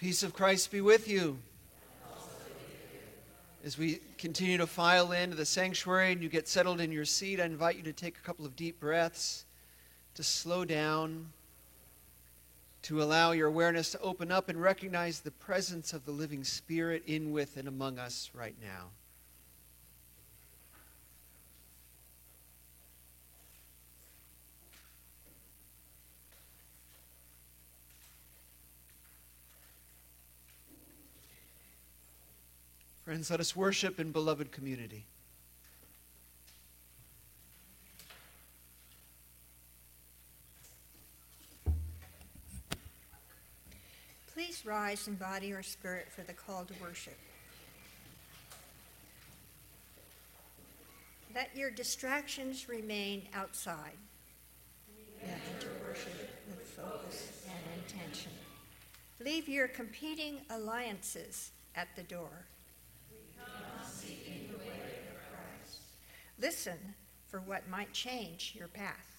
peace of Christ be with you. As we continue to file into the sanctuary and you get settled in your seat, I invite you to take a couple of deep breaths, to slow down, to allow your awareness to open up and recognize the presence of the living Spirit in, with, and among us right now. Friends, let us worship in beloved community. Please rise in body or spirit for the call to worship. Let your distractions remain outside. to worship with focus and intention. Leave your competing alliances at the door. Listen for what might change your path.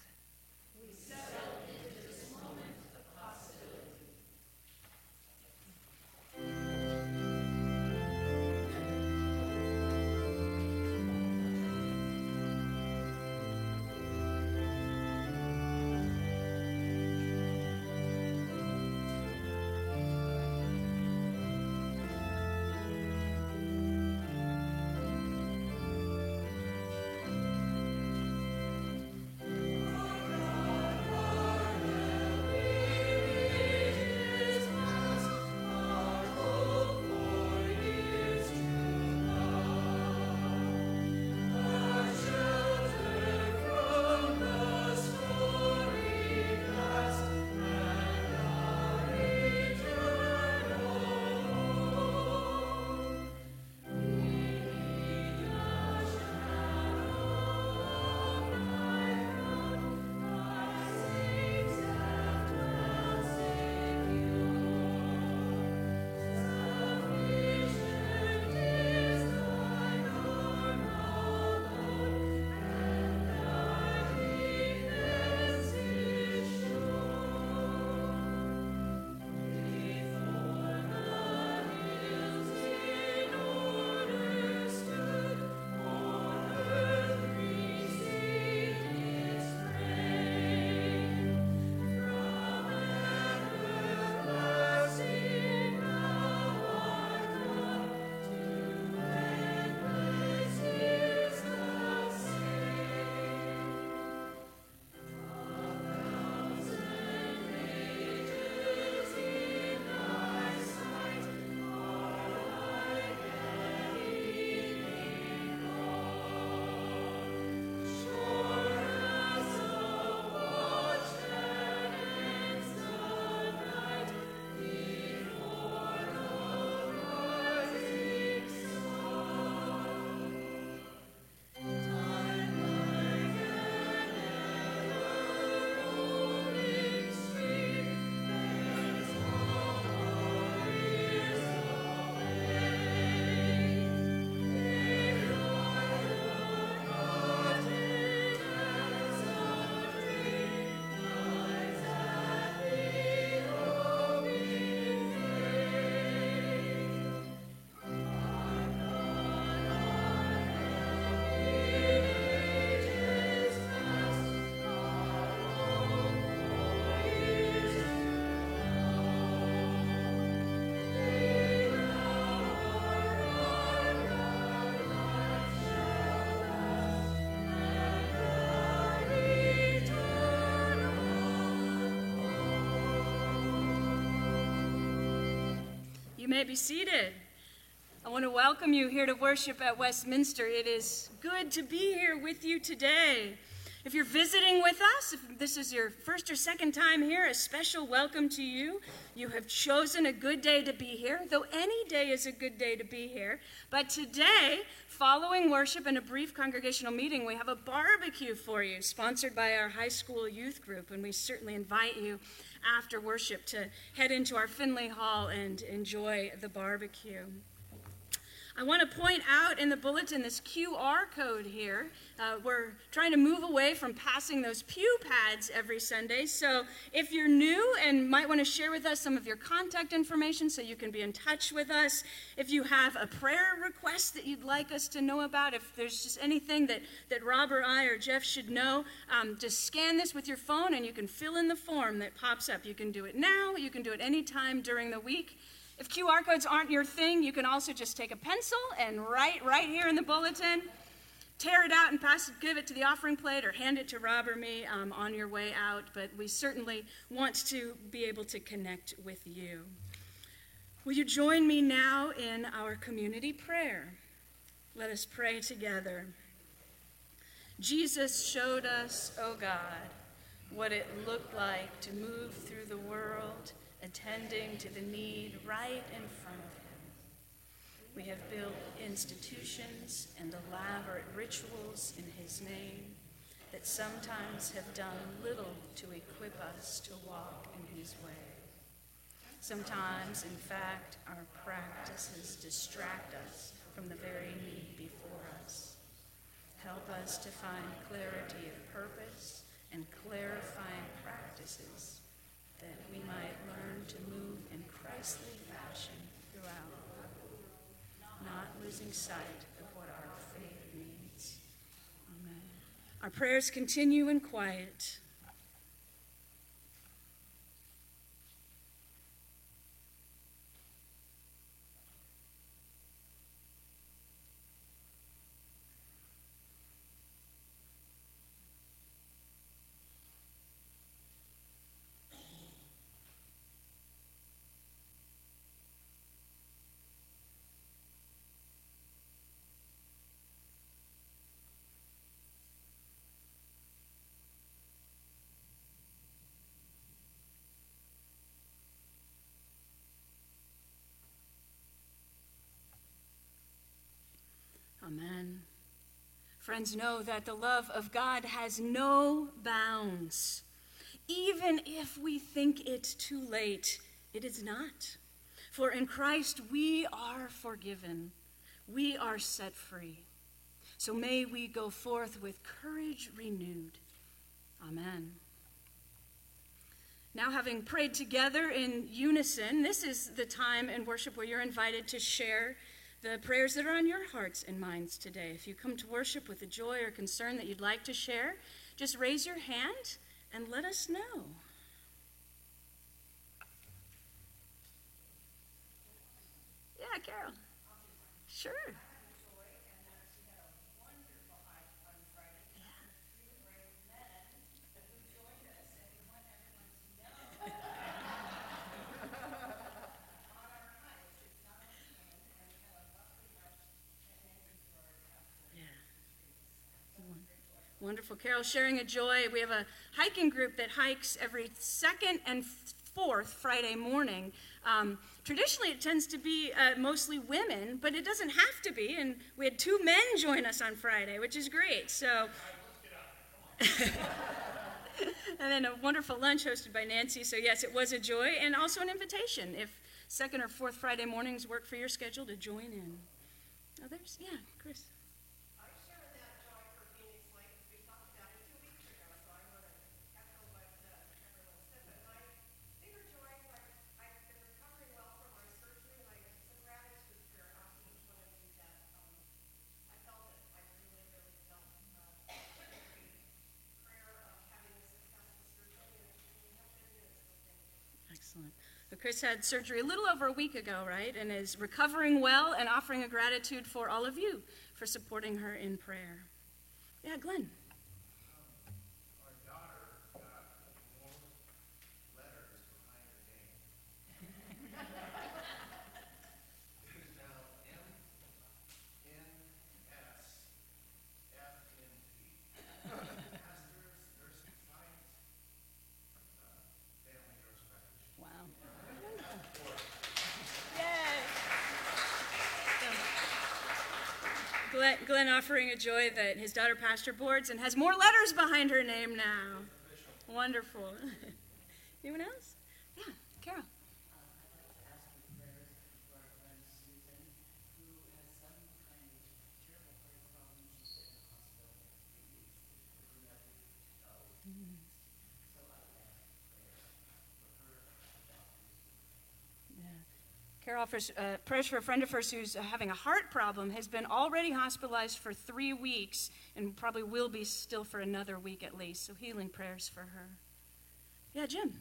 May be seated. I want to welcome you here to worship at Westminster. It is good to be here with you today. If you're visiting with us, if this is your first or second time here, a special welcome to you. You have chosen a good day to be here, though any day is a good day to be here. But today, following worship and a brief congregational meeting, we have a barbecue for you, sponsored by our high school youth group, and we certainly invite you after worship to head into our Finley Hall and enjoy the barbecue. I want to point out in the bulletin this QR code here. Uh, we're trying to move away from passing those pew pads every Sunday. So if you're new and might want to share with us some of your contact information so you can be in touch with us, if you have a prayer request that you'd like us to know about, if there's just anything that, that Rob or I or Jeff should know, um, just scan this with your phone and you can fill in the form that pops up. You can do it now, you can do it anytime during the week. If QR codes aren't your thing, you can also just take a pencil and write right here in the bulletin, tear it out and pass it, give it to the offering plate or hand it to Rob or me um, on your way out. But we certainly want to be able to connect with you. Will you join me now in our community prayer? Let us pray together. Jesus showed us, oh God, what it looked like to move through the world attending to the need right in front of him. We have built institutions and elaborate rituals in his name that sometimes have done little to equip us to walk in his way. Sometimes, in fact, our practices distract us from the very need before us. Help us to find clarity of purpose and clarifying practices that we might learn to move in Christly fashion throughout, not losing sight of what our faith means. Amen. Our prayers continue in quiet. Amen. Friends, know that the love of God has no bounds. Even if we think it too late, it is not. For in Christ we are forgiven, we are set free. So may we go forth with courage renewed. Amen. Now, having prayed together in unison, this is the time in worship where you're invited to share the prayers that are on your hearts and minds today. If you come to worship with a joy or concern that you'd like to share, just raise your hand and let us know. Yeah, Carol. Sure. Wonderful. Carol sharing a joy. We have a hiking group that hikes every second and fourth Friday morning. Um, traditionally, it tends to be uh, mostly women, but it doesn't have to be. And we had two men join us on Friday, which is great. So. and then a wonderful lunch hosted by Nancy. So, yes, it was a joy and also an invitation if second or fourth Friday mornings work for your schedule to join in. Others? Yeah, Chris. Excellent. But Chris had surgery a little over a week ago, right? And is recovering well and offering a gratitude for all of you for supporting her in prayer. Yeah, Glenn. Glenn offering a joy that his daughter pastor boards and has more letters behind her name now. Wonderful. Anyone else? Yeah, Carol. Prayer offers, uh, prayers for a friend of hers who's uh, having a heart problem has been already hospitalized for three weeks and probably will be still for another week at least. So healing prayers for her. Yeah, Jim.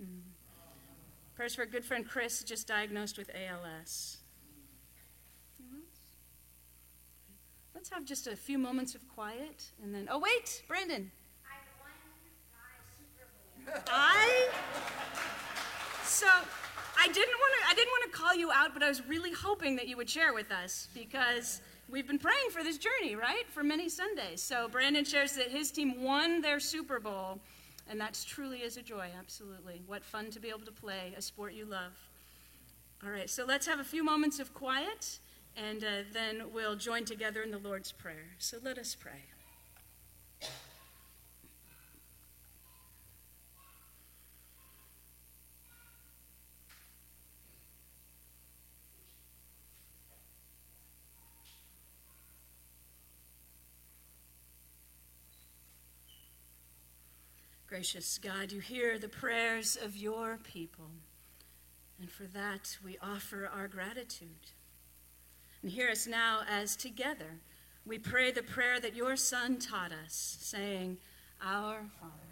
Mm. Prayers for a good friend Chris, just diagnosed with ALS. Let's have just a few moments of quiet and then. Oh, wait, Brandon. I so I didn't want to I didn't want to call you out, but I was really hoping that you would share with us because we've been praying for this journey, right? For many Sundays. So Brandon shares that his team won their Super Bowl, and that's truly is a joy, absolutely. What fun to be able to play a sport you love. All right, so let's have a few moments of quiet, and uh, then we'll join together in the Lord's Prayer. So let us pray. Gracious God, you hear the prayers of your people, and for that we offer our gratitude. And hear us now as together we pray the prayer that your Son taught us, saying, Our Father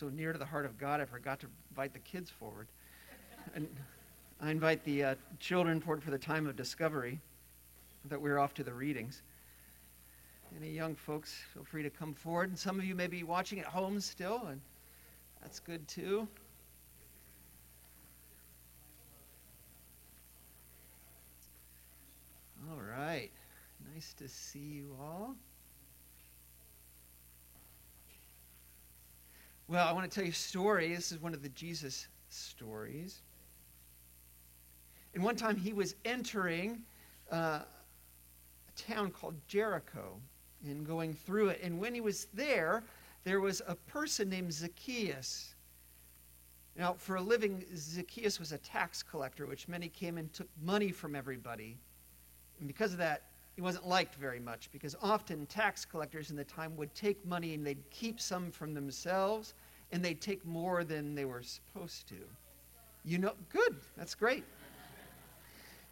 so near to the heart of God, I forgot to invite the kids forward. And I invite the uh, children forward for the time of discovery that we're off to the readings. Any young folks, feel free to come forward. And some of you may be watching at home still, and that's good too. All right. Nice to see you all. Well, I want to tell you a story. This is one of the Jesus stories. And one time he was entering uh, a town called Jericho and going through it. And when he was there, there was a person named Zacchaeus. Now, for a living, Zacchaeus was a tax collector, which many came and took money from everybody. And because of that, he wasn't liked very much because often tax collectors in the time would take money and they'd keep some from themselves and they'd take more than they were supposed to. You know, good, that's great.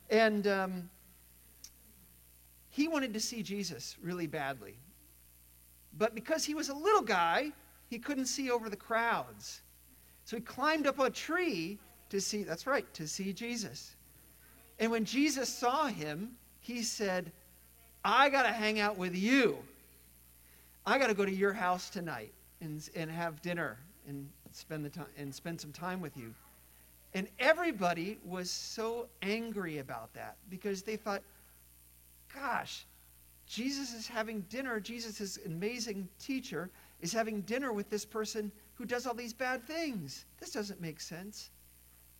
And um, he wanted to see Jesus really badly. But because he was a little guy, he couldn't see over the crowds. So he climbed up a tree to see, that's right, to see Jesus. And when Jesus saw him, he said, I got to hang out with you. I got to go to your house tonight and, and have dinner and spend, the time, and spend some time with you. And everybody was so angry about that because they thought, gosh, Jesus is having dinner. Jesus, is amazing teacher, is having dinner with this person who does all these bad things. This doesn't make sense.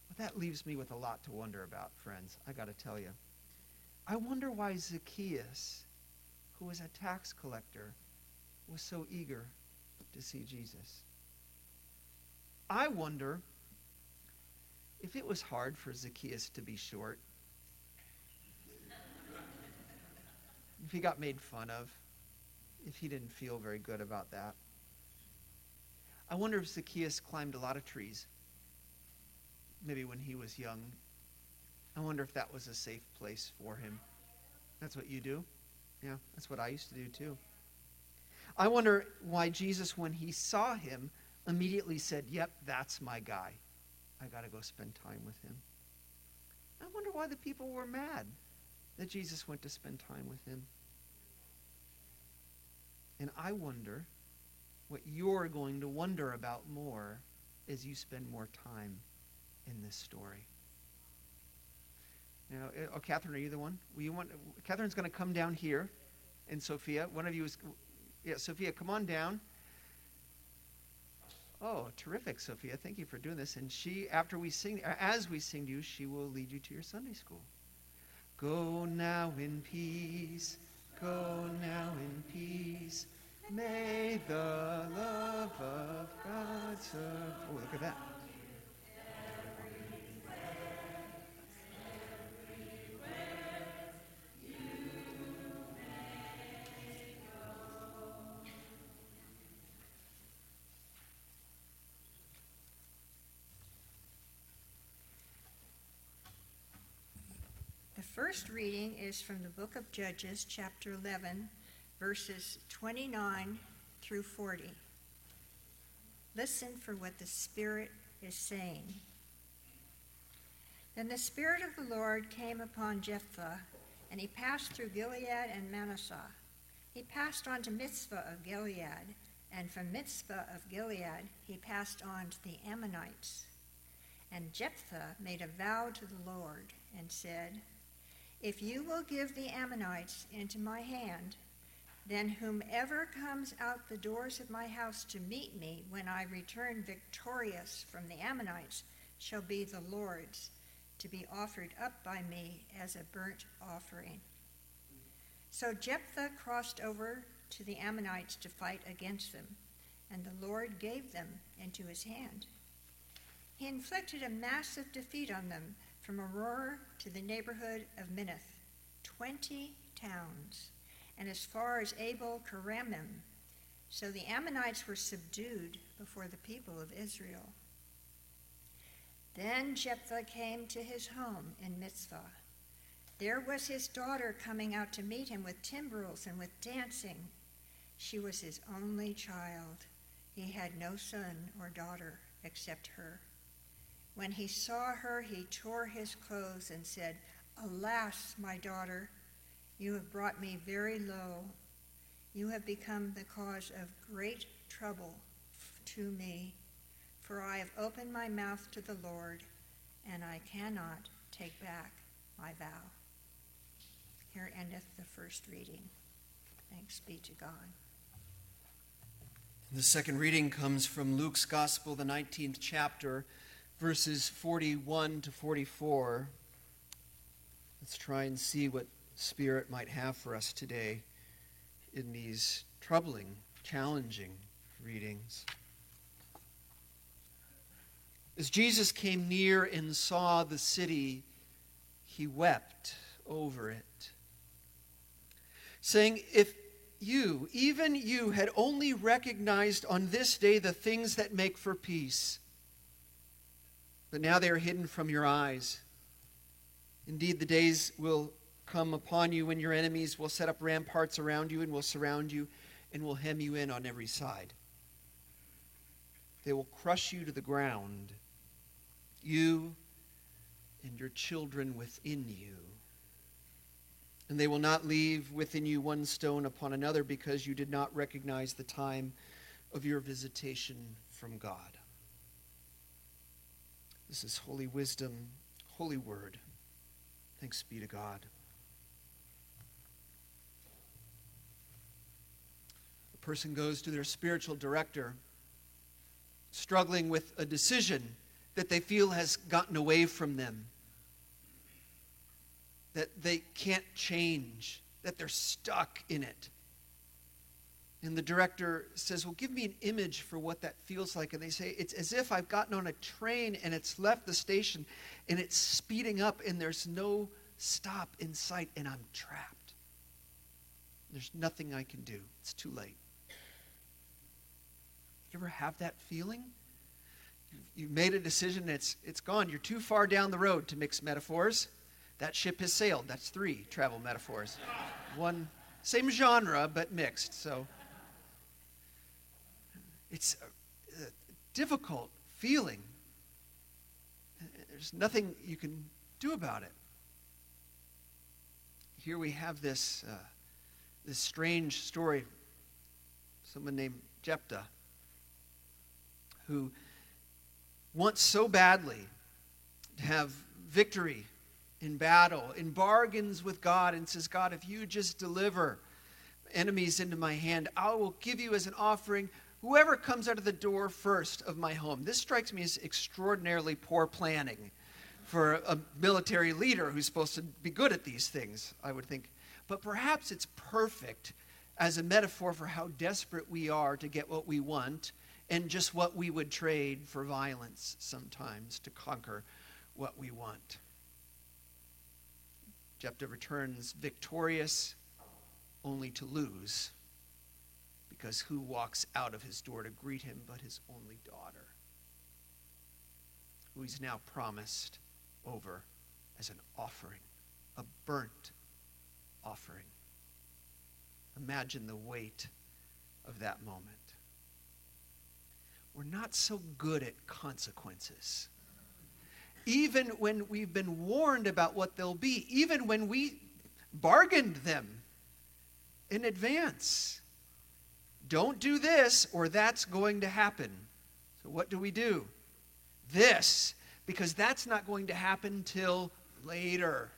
But that leaves me with a lot to wonder about, friends. I got to tell you. I wonder why Zacchaeus, who was a tax collector, was so eager to see Jesus. I wonder if it was hard for Zacchaeus to be short, if he got made fun of, if he didn't feel very good about that. I wonder if Zacchaeus climbed a lot of trees, maybe when he was young. I wonder if that was a safe place for him. That's what you do? Yeah, that's what I used to do too. I wonder why Jesus, when he saw him, immediately said, Yep, that's my guy. I got to go spend time with him. I wonder why the people were mad that Jesus went to spend time with him. And I wonder what you're going to wonder about more as you spend more time in this story. Now, eh, oh, Catherine, are you the one? Will you want? Catherine's going to come down here, and Sophia. One of you is, yeah, Sophia, come on down. Oh, terrific, Sophia. Thank you for doing this. And she, after we sing, as we sing to you, she will lead you to your Sunday school. Go now in peace. Go now in peace. May the love of God serve. Oh, look at that. First reading is from the book of Judges, chapter 11, verses 29 through 40. Listen for what the Spirit is saying. Then the Spirit of the Lord came upon Jephthah, and he passed through Gilead and Manasseh. He passed on to Mizpah of Gilead, and from Mizpah of Gilead he passed on to the Ammonites. And Jephthah made a vow to the Lord and said, if you will give the Ammonites into my hand, then whomever comes out the doors of my house to meet me when I return victorious from the Ammonites shall be the Lord's, to be offered up by me as a burnt offering. So Jephthah crossed over to the Ammonites to fight against them, and the Lord gave them into his hand. He inflicted a massive defeat on them from Aroer to the neighborhood of Minnith, 20 towns, and as far as Abel Keramim. So the Ammonites were subdued before the people of Israel. Then Jephthah came to his home in Mizpah. There was his daughter coming out to meet him with timbrels and with dancing. She was his only child. he had no son or daughter except her. When he saw her, he tore his clothes and said, Alas, my daughter, you have brought me very low. You have become the cause of great trouble to me, for I have opened my mouth to the Lord, and I cannot take back my vow. Here endeth the first reading. Thanks be to God. The second reading comes from Luke's Gospel, the 19th chapter, verses 41 to 44. Let's try and see what Spirit might have for us today in these troubling, challenging readings. As Jesus came near and saw the city, he wept over it, saying, If you, even you, had only recognized on this day the things that make for peace, but now they are hidden from your eyes. Indeed, the days will come upon you when your enemies will set up ramparts around you and will surround you and will hem you in on every side. They will crush you to the ground, you and your children within you. And they will not leave within you one stone upon another because you did not recognize the time of your visitation from God. This is holy wisdom, holy word. Thanks be to God. A person goes to their spiritual director struggling with a decision that they feel has gotten away from them that they can't change, that they're stuck in it. And the director says, Well, give me an image for what that feels like. And they say, It's as if I've gotten on a train and it's left the station and it's speeding up and there's no stop in sight and I'm trapped. There's nothing I can do. It's too late. You ever have that feeling? You've made a decision, it's, it's gone. You're too far down the road to mix metaphors. That ship has sailed. That's three travel metaphors. One, same genre, but mixed. So it's a, a difficult feeling. There's nothing you can do about it. Here we have this, uh, this strange story. Someone named Jephthah, who wants so badly to have victory in battle, in bargains with God, and says, God, if you just deliver enemies into my hand, I will give you as an offering whoever comes out of the door first of my home. This strikes me as extraordinarily poor planning for a military leader who's supposed to be good at these things, I would think. But perhaps it's perfect as a metaphor for how desperate we are to get what we want and just what we would trade for violence sometimes to conquer what we want. Jephthah returns victorious only to lose because who walks out of his door to greet him but his only daughter, who he's now promised over as an offering, a burnt offering. Imagine the weight of that moment. We're not so good at consequences even when we've been warned about what they'll be, even when we bargained them in advance. Don't do this, or that's going to happen. So, what do we do? This, because that's not going to happen till later.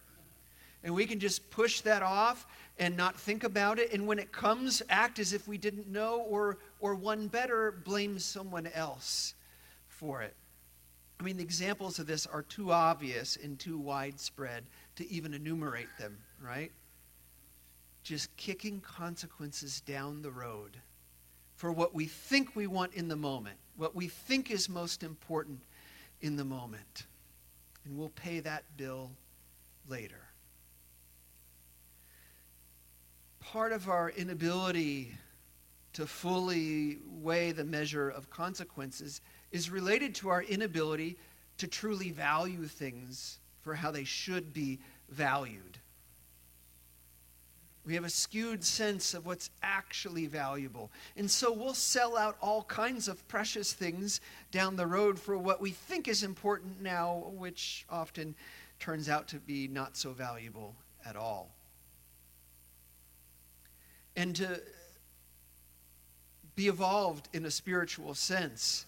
And we can just push that off and not think about it. And when it comes, act as if we didn't know, or, or one better, blame someone else for it. I mean, the examples of this are too obvious and too widespread to even enumerate them, right? Just kicking consequences down the road for what we think we want in the moment, what we think is most important in the moment. And we'll pay that bill later. Part of our inability to fully weigh the measure of consequences is related to our inability to truly value things for how they should be valued. We have a skewed sense of what's actually valuable. And so we'll sell out all kinds of precious things down the road for what we think is important now, which often turns out to be not so valuable at all. And to be evolved in a spiritual sense,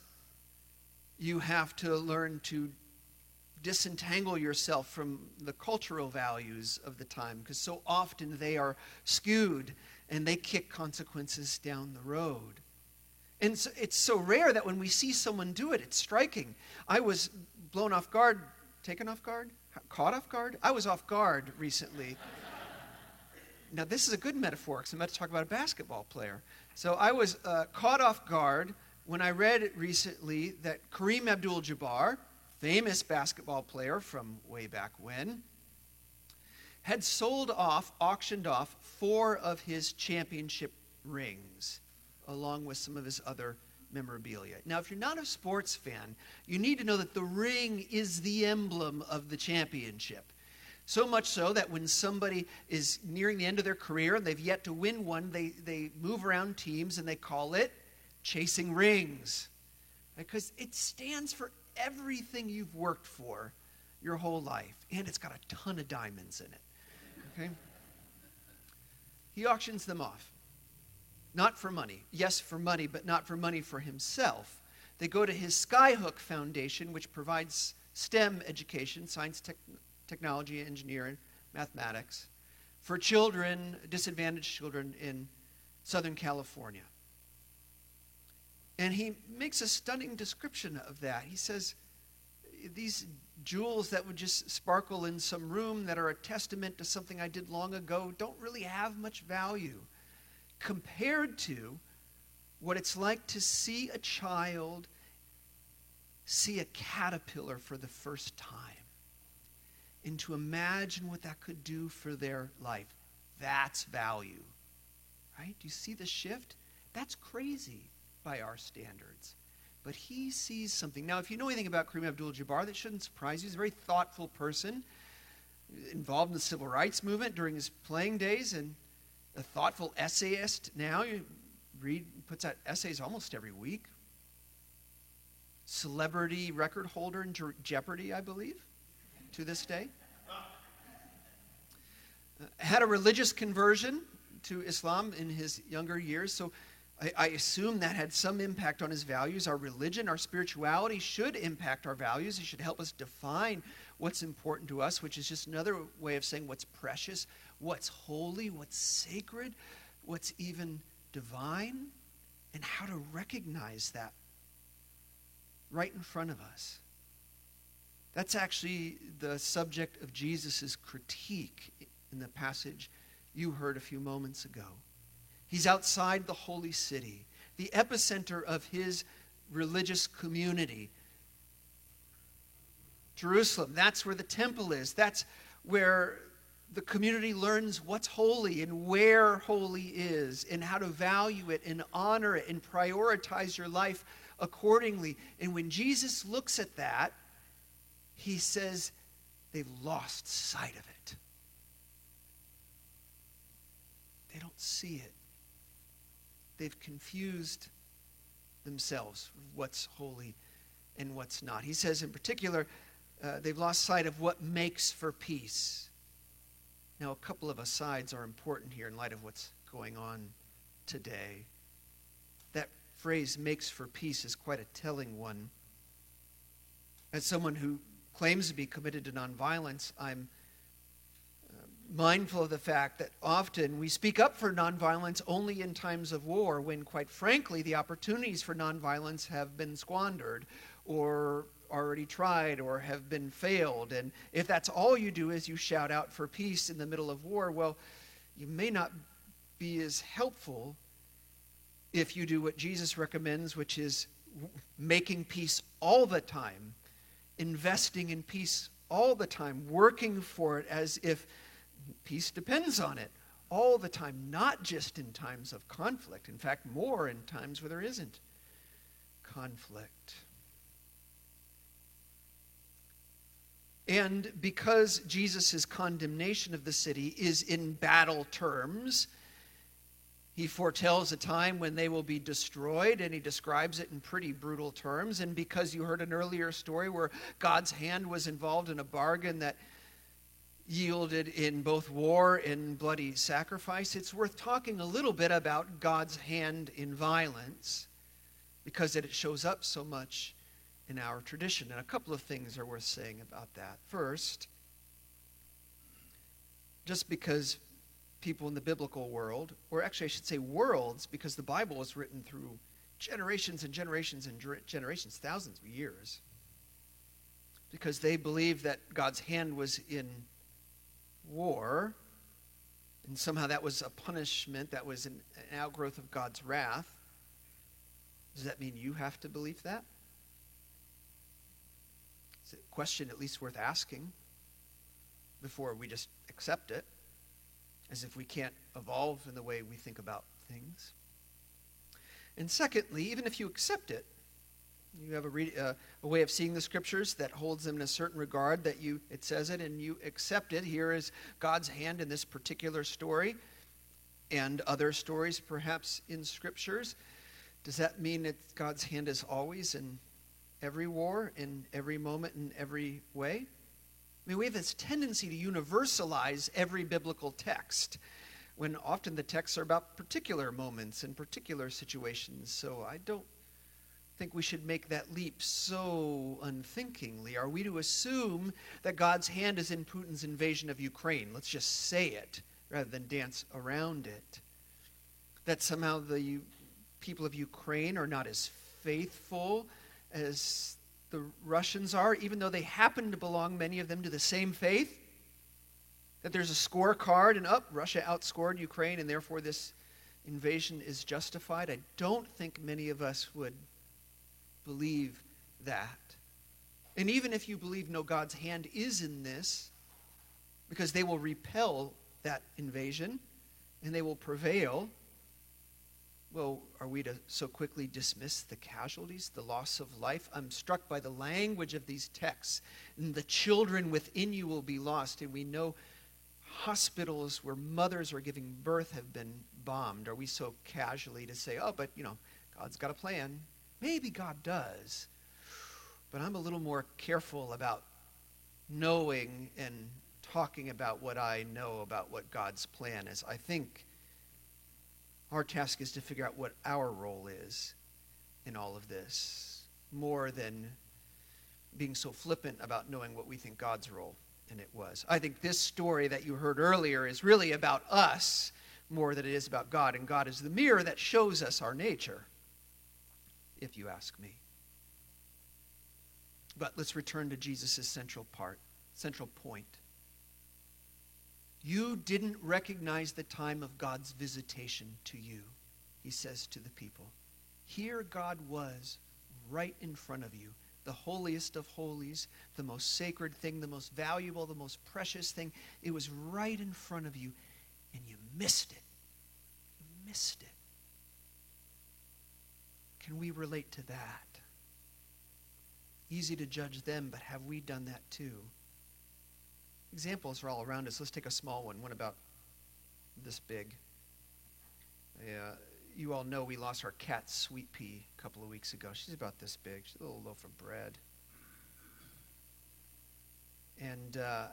you have to learn to disentangle yourself from the cultural values of the time because so often they are skewed and they kick consequences down the road. And so it's so rare that when we see someone do it, it's striking. I was blown off guard, taken off guard, caught off guard. I was off guard recently. now, this is a good metaphor because I'm about to talk about a basketball player. So I was uh, caught off guard when I read recently that Kareem Abdul Jabbar, famous basketball player from way back when, had sold off, auctioned off, four of his championship rings, along with some of his other memorabilia. Now, if you're not a sports fan, you need to know that the ring is the emblem of the championship. So much so that when somebody is nearing the end of their career and they've yet to win one, they, they move around teams and they call it chasing rings. Because it stands for everything you've worked for your whole life. And it's got a ton of diamonds in it. Okay? He auctions them off. Not for money. Yes, for money, but not for money for himself. They go to his Skyhook Foundation, which provides STEM education, science, tech, technology, engineering, mathematics, for children, disadvantaged children in Southern California. And he makes a stunning description of that. He says, These jewels that would just sparkle in some room that are a testament to something I did long ago don't really have much value compared to what it's like to see a child see a caterpillar for the first time and to imagine what that could do for their life. That's value. Right? Do you see the shift? That's crazy by our standards. But he sees something. Now, if you know anything about Kareem Abdul Jabbar, that shouldn't surprise you. He's a very thoughtful person, involved in the civil rights movement during his playing days, and a thoughtful essayist now. You read, puts out essays almost every week. Celebrity record holder in Jeopardy, I believe, to this day. Uh, had a religious conversion to Islam in his younger years, so I, I, assume that had some impact on his values. Our religion, our spirituality should impact our values. It should help us define what's important to us, which is just another way of saying what's precious, what's holy, what's sacred, what's even divine, and how to recognize that right in front of us. That's actually the subject of Jesus' critique in the passage you heard a few moments ago. He's outside the holy city, the epicenter of his religious community. Jerusalem, that's where the temple is. That's where the community learns what's holy and where holy is and how to value it and honor it and prioritize your life accordingly. And when Jesus looks at that, he says they've lost sight of it. They don't see it they've confused themselves what's holy and what's not. He says, in particular, uh, they've lost sight of what makes for peace. Now, a couple of asides are important here in light of what's going on today. That phrase, makes for peace, is quite a telling one. As someone who claims to be committed to nonviolence, I'm mindful of the fact that often we speak up for nonviolence only in times of war, when, quite frankly, the opportunities for nonviolence have been squandered or already tried or have been failed. And if that's all you do is you shout out for peace in the middle of war, well, you may not be as helpful if you do what Jesus recommends, which is making peace all the time, investing in peace all the time, working for it as if Peace depends on it all the time, not just in times of conflict. In fact, more in times where there isn't conflict. And because Jesus' condemnation of the city is in battle terms, he foretells a time when they will be destroyed, and he describes it in pretty brutal terms. And because you heard an earlier story where God's hand was involved in a bargain that yielded in both war and bloody sacrifice, it's worth talking a little bit about God's hand in violence because it shows up so much in our tradition. And a couple of things are worth saying about that. First, just because people in the biblical world, or actually I should say worlds, because the Bible was written through generations and generations and generations, thousands of years, because they believed that God's hand was in war, and somehow that was a punishment, that was an, an outgrowth of God's wrath. Does that mean you have to believe that? It's a question at least worth asking before we just accept it as if we can't evolve in the way we think about things. And secondly, even if you accept it, you have a, uh, a way of seeing the scriptures that holds them in a certain regard that you it says it and you accept it. Here is God's hand in this particular story and other stories perhaps in scriptures. Does that mean that God's hand is always in every war, in every moment, in every way? I mean, we have this tendency to universalize every biblical text when often the texts are about particular moments and particular situations. So I don't think we should make that leap so unthinkingly. Are we to assume that God's hand is in Putin's invasion of Ukraine? Let's just say it rather than dance around it. That somehow the people of Ukraine are not as faithful as the Russians are, even though they happen to belong, many of them, to the same faith. That there's a scorecard, and up, oh, Russia outscored Ukraine, and therefore this invasion is justified. I don't think many of us would believe that. And even if you believe no, God's hand is in this, because they will repel that invasion and they will prevail well, are we to so quickly dismiss the casualties, the loss of life? I'm struck by the language of these texts. And the children within you will be lost. And we know hospitals where mothers are giving birth have been bombed. Are we so casually to say, oh, but, you know, God's got a plan? Maybe God does. But I'm a little more careful about knowing and talking about what I know about what God's plan is. I think our task is to figure out what our role is in all of this, more than being so flippant about knowing what we think God's role in it was. I think this story that you heard earlier is really about us more than it is about God, and God is the mirror that shows us our nature, if you ask me. But let's return to Jesus' central part, central point. You didn't recognize the time of God's visitation to you, he says to the people. Here God was right in front of you, the holiest of holies, the most sacred thing, the most valuable, the most precious thing. It was right in front of you, and you missed it. You missed it. Can we relate to that? Easy to judge them, but have we done that too? Examples are all around us. Let's take a small one, one about this big. Yeah, you all know we lost our cat, Sweet Pea, a couple of weeks ago. She's about this big. She's a little loaf of bread. And uh,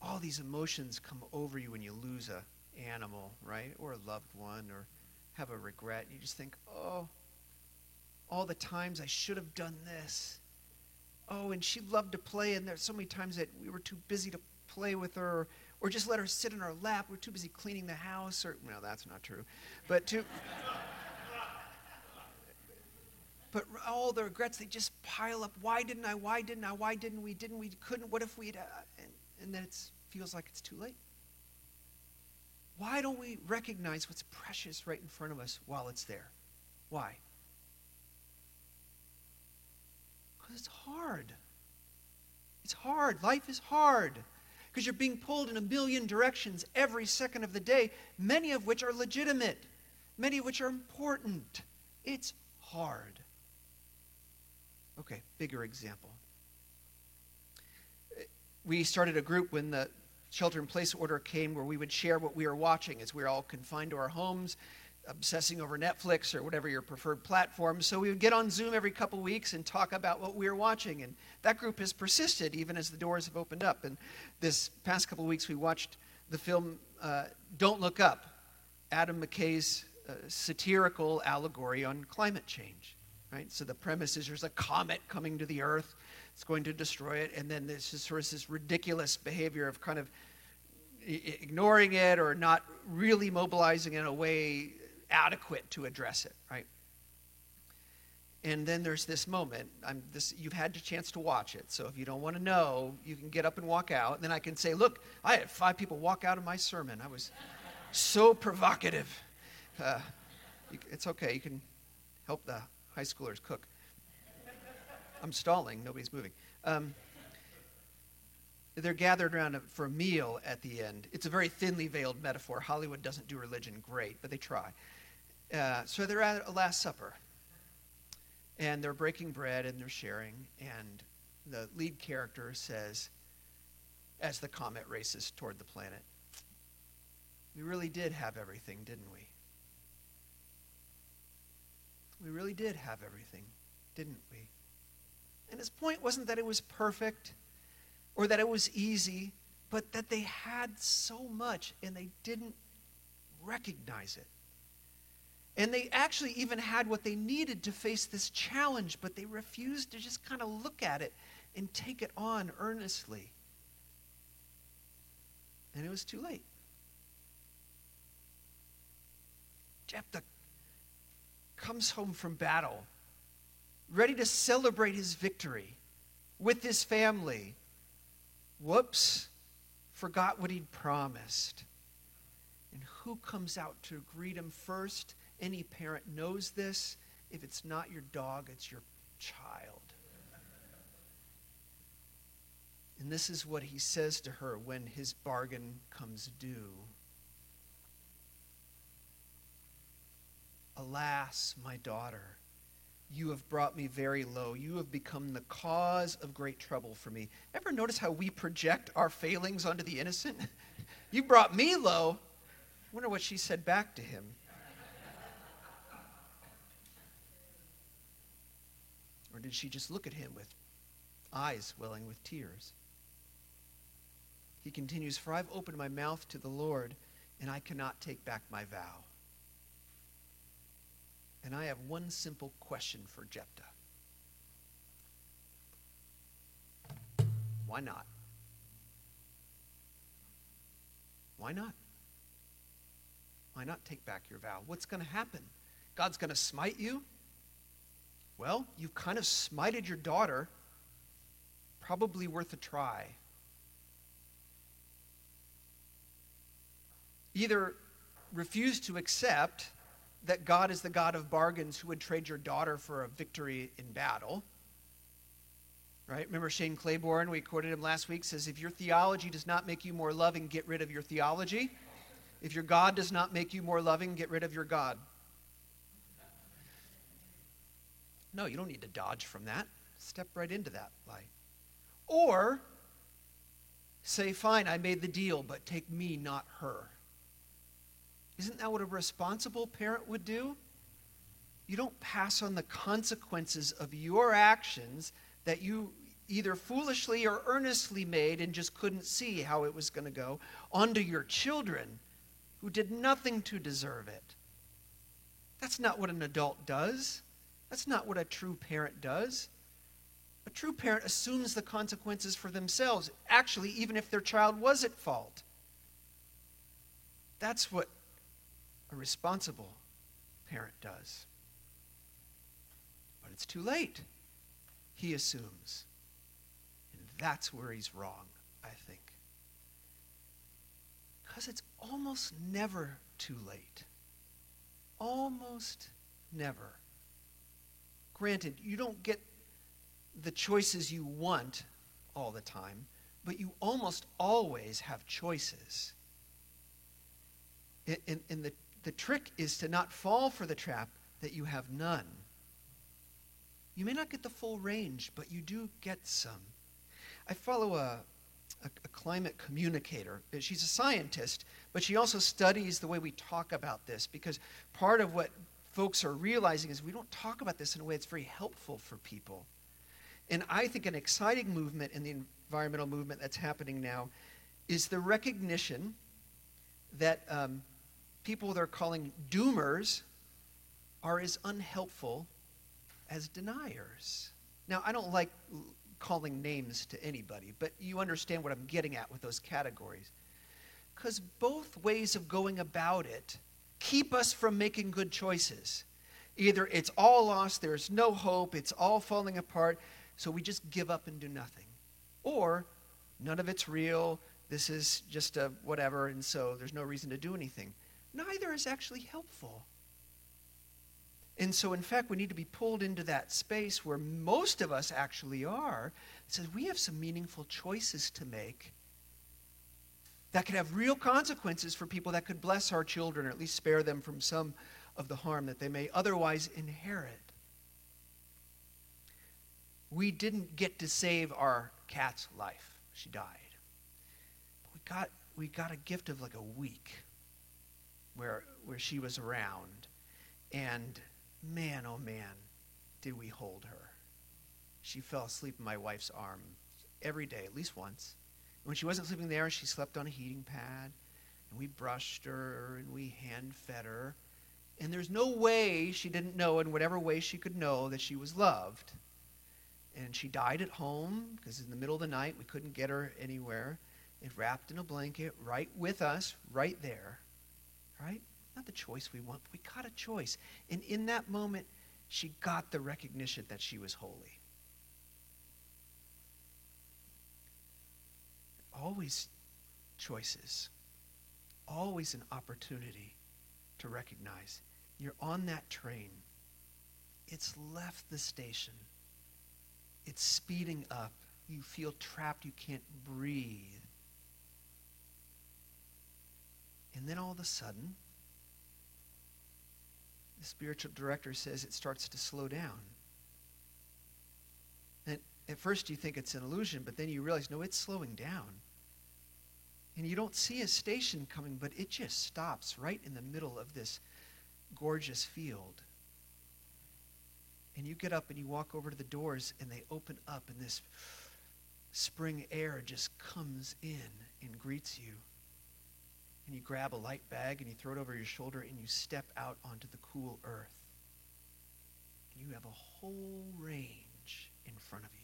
all these emotions come over you when you lose a animal, right? Or a loved one, or have a regret. You just think, oh, all the times I should have done this. Oh, and she loved to play, and there's so many times that we were too busy to play with her or, just let her sit in our lap. We're too busy cleaning the house or no, that's not true. But to but all the regrets they just pile up. Why didn't I? Why didn't I? Why didn't we? Didn't we? Couldn't? What if we'd? Uh, and, and then it feels like it's too late. Why don't we recognize what's precious right in front of us while it's there? Why? Because it's hard. It's hard. Life is hard because you're being pulled in a million directions every second of the day, many of which are legitimate, many of which are important. It's hard. Okay, bigger example. we started a group when the shelter in place order came where we would share what we were watching as we were all confined to our homes, obsessing over Netflix or whatever your preferred platform. So we would get on Zoom every couple weeks and talk about what we were watching. And that group has persisted even as the doors have opened up. And this past couple weeks, we watched the film uh, Don't Look Up, Adam McKay's uh, satirical allegory on climate change. Right? So the premise is there's a comet coming to the Earth, it's going to destroy it, and then there's sort of this ridiculous behavior of kind of ignoring it or not really mobilizing in a way adequate to address it, right? And then there's this moment. I'm this, you've had a chance to watch it, so if you don't want to know, you can get up and walk out. And then I can say, look, I had five people walk out of my sermon. I was so provocative. Uh, it's okay. You can help the high schoolers cook. I'm stalling. Nobody's moving. Um, they're gathered around for a meal at the end. It's a very thinly veiled metaphor. Hollywood doesn't do religion great, but they try. Uh, so they're at a Last Supper, and they're breaking bread and they're sharing. And the lead character says, as the comet races toward the planet, We really did have everything, didn't we? We really did have everything, didn't we? And his point wasn't that it was perfect or that it was easy, but that they had so much and they didn't recognize it. And they actually even had what they needed to face this challenge, but they refused to just kind of look at it and take it on earnestly. And it was too late. Jephthah comes home from battle, ready to celebrate his victory with his family. Whoops, forgot what he'd promised. And who comes out to greet him first? Any parent knows this. If it's not your dog, it's your child. And this is what he says to her when his bargain comes due. Alas, my daughter, you have brought me very low. You have become the cause of great trouble for me. Ever notice how we project our failings onto the innocent? you brought me low. I wonder what she said back to him. Did she just look at him with eyes welling with tears? He continues, For I've opened my mouth to the Lord, and I cannot take back my vow. And I have one simple question for Jephthah Why not? Why not? Why not take back your vow? What's going to happen? God's going to smite you? Well, you've kind of smited your daughter. Probably worth a try. Either refuse to accept that God is the God of bargains who would trade your daughter for a victory in battle. Right? Remember Shane Claiborne, we quoted him last week, says, If your theology does not make you more loving, get rid of your theology. If your God does not make you more loving, get rid of your God. No, you don't need to dodge from that. Step right into that light. Or say, Fine, I made the deal, but take me, not her. Isn't that what a responsible parent would do? You don't pass on the consequences of your actions that you either foolishly or earnestly made and just couldn't see how it was going to go onto your children who did nothing to deserve it. That's not what an adult does. That's not what a true parent does. A true parent assumes the consequences for themselves, actually, even if their child was at fault. That's what a responsible parent does. But it's too late, he assumes. And that's where he's wrong, I think. Because it's almost never too late. Almost never. Granted, you don't get the choices you want all the time, but you almost always have choices. And, in, the the trick is to not fall for the trap that you have none. You may not get the full range, but you do get some. I follow a, a, a climate communicator. She's a scientist, but she also studies the way we talk about this because part of what folks are realizing is we don't talk about this in a way that's very helpful for people. And I think an exciting movement in the environmental movement that's happening now is the recognition that um, people they're calling doomers are as unhelpful as deniers. Now, I don't like calling names to anybody, but you understand what I'm getting at with those categories. Because both ways of going about it keep us from making good choices. Either it's all lost, there's no hope, it's all falling apart, so we just give up and do nothing. Or none of it's real, this is just a whatever, and so there's no reason to do anything. Neither is actually helpful. And so, in fact, we need to be pulled into that space where most of us actually are. It says we have some meaningful choices to make that could have real consequences for people that could bless our children or at least spare them from some of the harm that they may otherwise inherit. We didn't get to save our cat's life. She died. We got, we got a gift of like a week where, where she was around. And man, oh man, did we hold her. She fell asleep in my wife's arm every day, at least once. When she wasn't sleeping there, she slept on a heating pad. And we brushed her and we hand fed her. And there's no way she didn't know, in whatever way she could know, that she was loved. And she died at home because in the middle of the night we couldn't get her anywhere. And wrapped in a blanket right with us, right there. Right? Not the choice we want, but we got a choice. And in that moment, she got the recognition that she was holy. Always choices, always an opportunity to recognize you're on that train. It's left the station. It's speeding up. You feel trapped. You can't breathe. And then all of a sudden, the spiritual director says it starts to slow down. And at first you think it's an illusion, but then you realize, no, it's slowing down. And you don't see a station coming, but it just stops right in the middle of this gorgeous field. And you get up and you walk over to the doors, and they open up, and this spring air just comes in and greets you and you grab a light bag and you throw it over your shoulder and you step out onto the cool earth. And you have a whole range in front of you.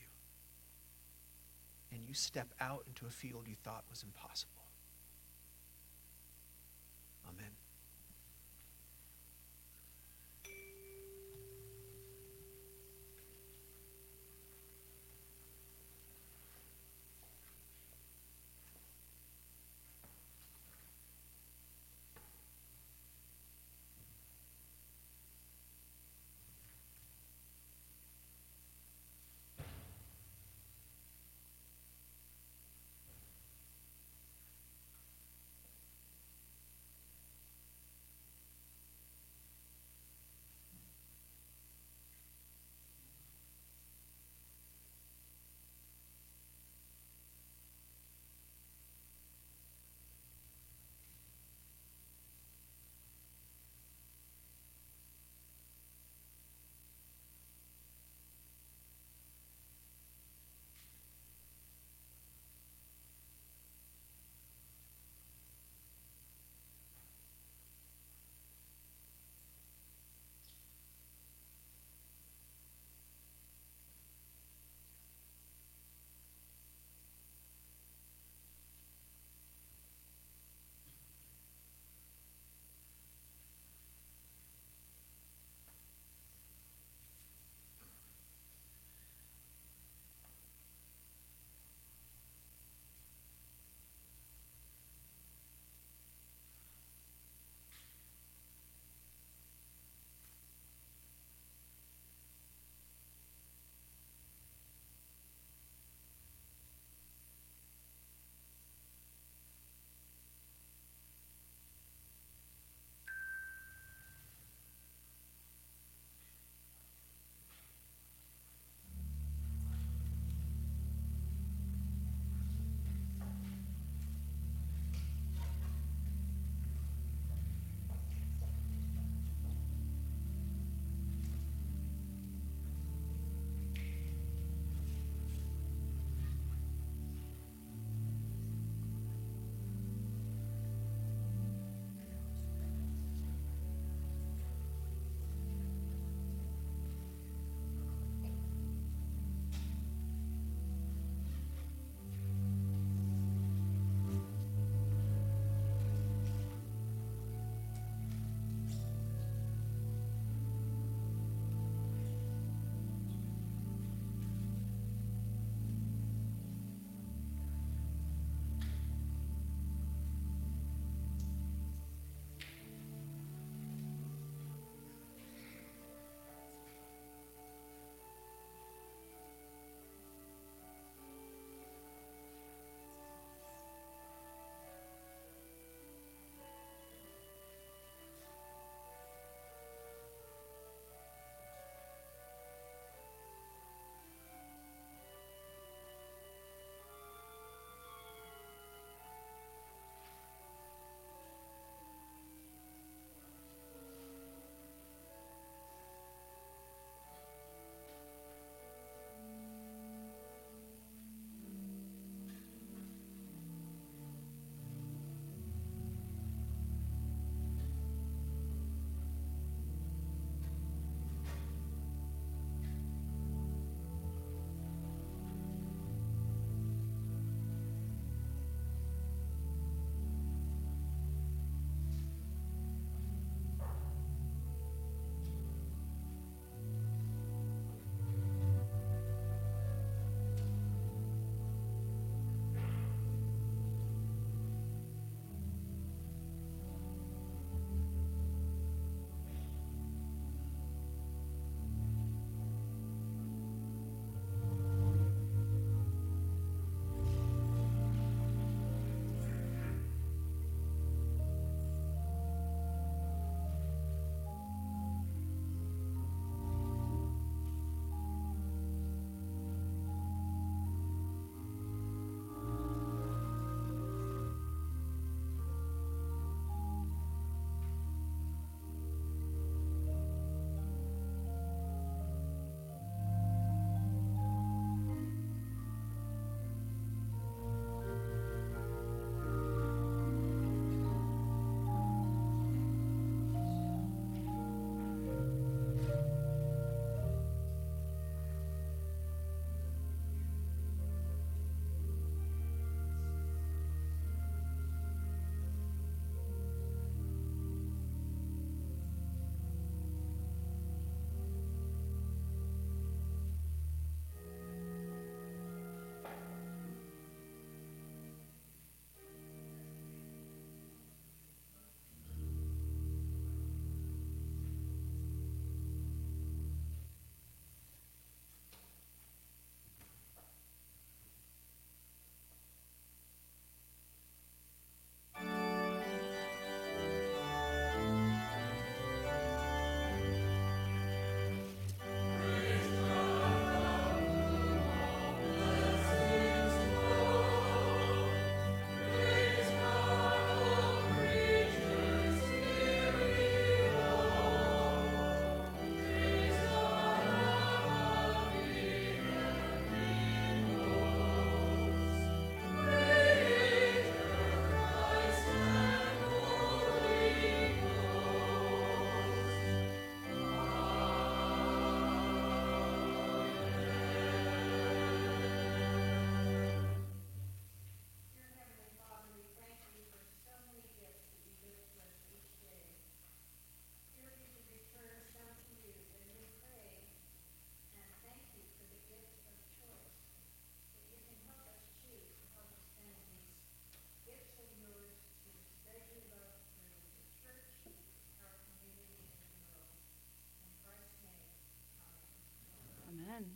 And you step out into a field you thought was impossible. Amen.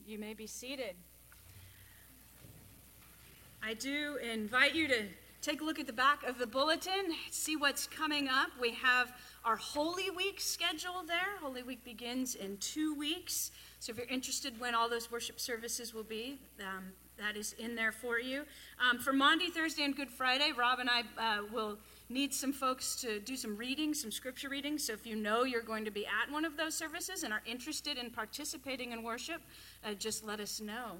You may be seated. I do invite you to take a look at the back of the bulletin, see what's coming up. We have our Holy Week schedule there. Holy Week begins in two weeks. So if you're interested when all those worship services will be, um, that is in there for you. Um, for Maundy, Thursday, and Good Friday, Rob and I uh, will need some folks to do some reading, some scripture reading. So if you know you're going to be at one of those services and are interested in participating in worship, uh, just let us know.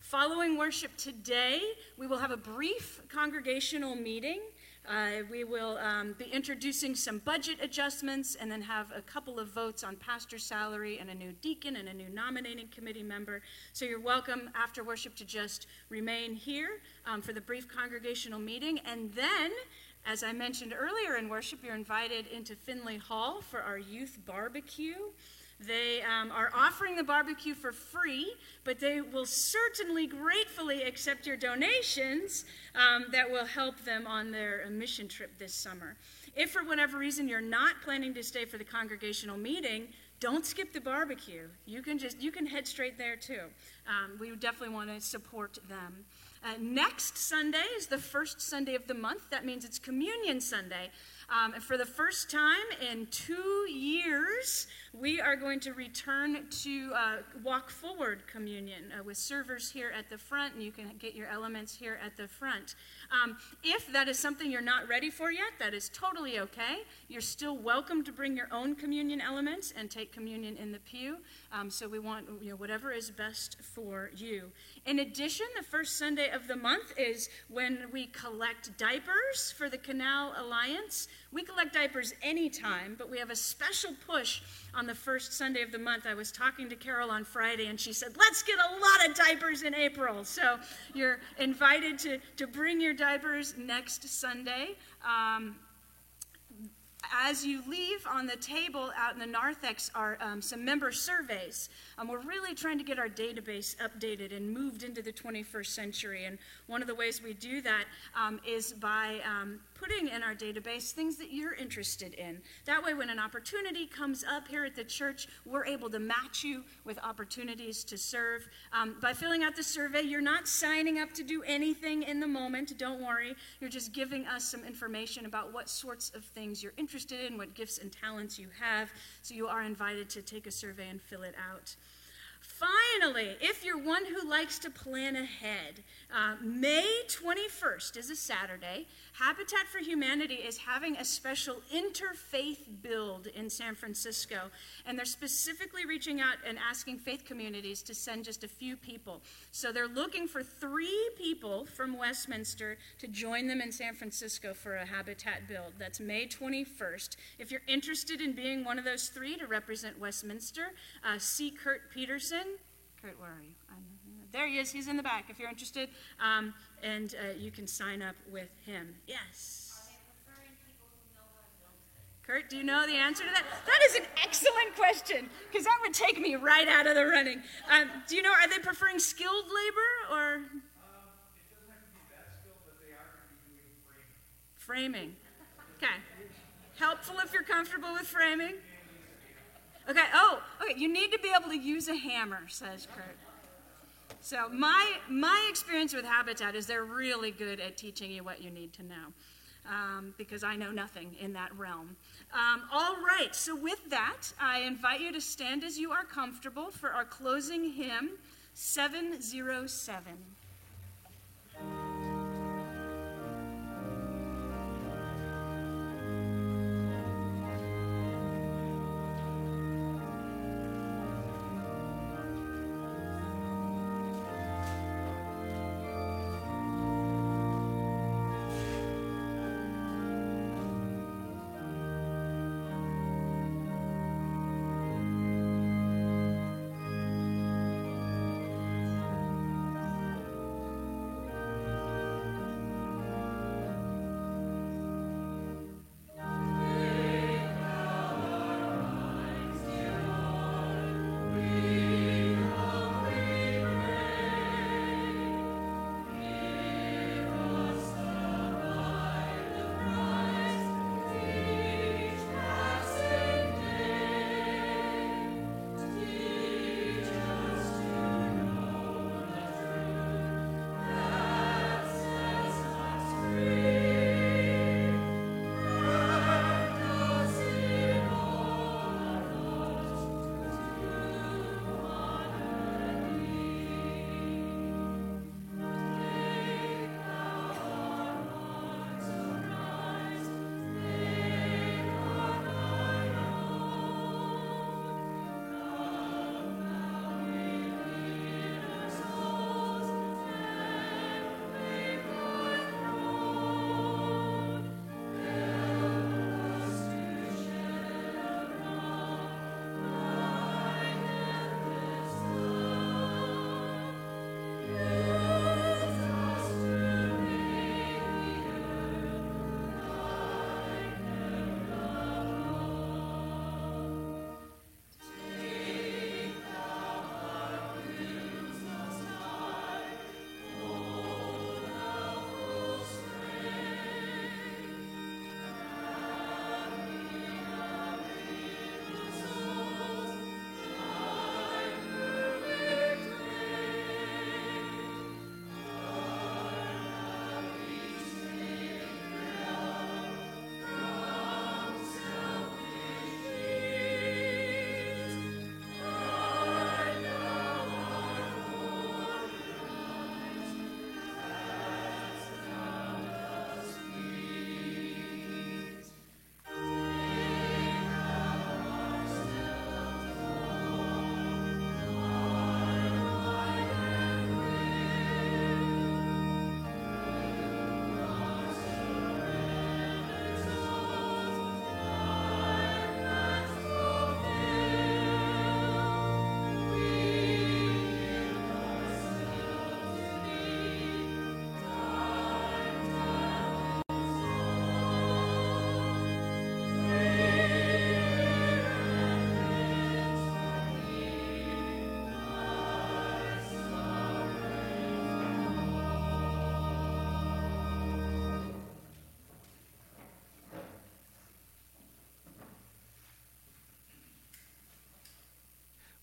Following worship today, we will have a brief congregational meeting. Uh, we will um, be introducing some budget adjustments and then have a couple of votes on pastor salary and a new deacon and a new nominating committee member. So you're welcome after worship to just remain here um, for the brief congregational meeting. And then, as I mentioned earlier in worship, you're invited into Finley Hall for our youth barbecue. They um, are offering the barbecue for free, but they will certainly gratefully accept your donations um, that will help them on their mission trip this summer. If for whatever reason you're not planning to stay for the congregational meeting, don't skip the barbecue. You can just you can head straight there too. Um, we definitely want to support them. Uh, next Sunday is the first Sunday of the month. That means it's Communion Sunday. Um, for the first time in two years, we are going to return to uh, walk forward communion uh, with servers here at the front, and you can get your elements here at the front. Um, if that is something you're not ready for yet, that is totally okay. You're still welcome to bring your own communion elements and take communion in the pew. Um, so we want you know whatever is best for you. In addition, the first Sunday of the month is when we collect diapers for the Canal Alliance. We collect diapers anytime, but we have a special push on the first Sunday of the month. I was talking to Carol on Friday, and she said, Let's get a lot of diapers in April. So you're invited to, to bring your diapers next Sunday. Um, as you leave on the table out in the narthex are um, some member surveys. Um, we're really trying to get our database updated and moved into the 21st century. And one of the ways we do that um, is by um, putting in our database things that you're interested in. That way, when an opportunity comes up here at the church, we're able to match you with opportunities to serve. Um, by filling out the survey, you're not signing up to do anything in the moment. Don't worry. You're just giving us some information about what sorts of things you're interested in, what gifts and talents you have. So you are invited to take a survey and fill it out. Finally, if you're one who likes to plan ahead, uh, May 21st is a Saturday. Habitat for Humanity is having a special interfaith build in San Francisco, and they're specifically reaching out and asking faith communities to send just a few people. So they're looking for three people from Westminster to join them in San Francisco for a Habitat build. That's May 21st. If you're interested in being one of those three to represent Westminster, uh, see Kurt Peterson. Kurt, where are you? There he is. He's in the back if you're interested. Um, and uh, you can sign up with him. Yes. Kurt, do you know the answer to that? That is an excellent question because that would take me right out of the running. Um, do you know, are they preferring skilled labor or? Um, framing. Okay. Helpful if you're comfortable with framing. Okay, oh, okay, you need to be able to use a hammer, says Kurt. So my my experience with Habitat is they're really good at teaching you what you need to know, um, because I know nothing in that realm. Um, all right. So with that, I invite you to stand as you are comfortable for our closing hymn, seven zero seven.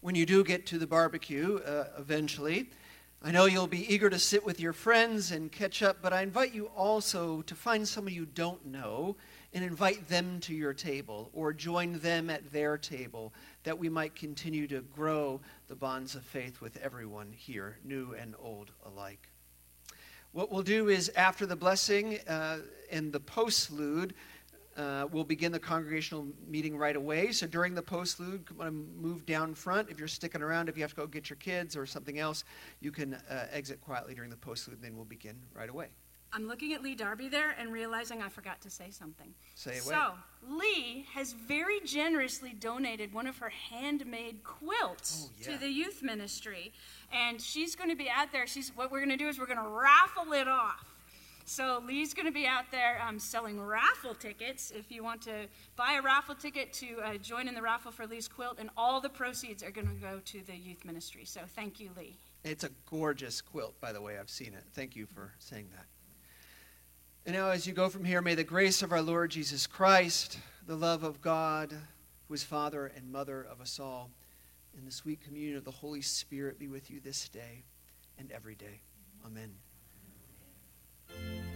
When you do get to the barbecue uh, eventually. I know you'll be eager to sit with your friends and catch up, but I invite you also to find someone you don't know and invite them to your table or join them at their table that we might continue to grow the bonds of faith with everyone here, new and old alike. What we'll do is after the blessing uh, and the postlude, uh, we'll begin the congregational meeting right away. So during the postlude, come to move down front. If you're sticking around, if you have to go get your kids or something else, you can uh, exit quietly during the postlude, and then we'll begin right away. I'm looking at Lee Darby there and realizing I forgot to say something. Say away. So, Lee has very generously donated one of her handmade quilts Oh, yeah. to the youth ministry. And she's going to be out there. She's what we're going to do is we're going to raffle it off. So Lee's going to be out there um, selling raffle tickets. If you want to buy a raffle ticket to uh, join in the raffle for Lee's quilt, and all the proceeds are going to go to the youth ministry. So thank you, Lee. It's a gorgeous quilt, by the way. I've seen it. Thank you for saying that. And now, as you go from here, may the grace of our Lord Jesus Christ, the love of God, who is Father and Mother of us all, and the sweet communion of the Holy Spirit be with you this day and every day. Amen. Thank you.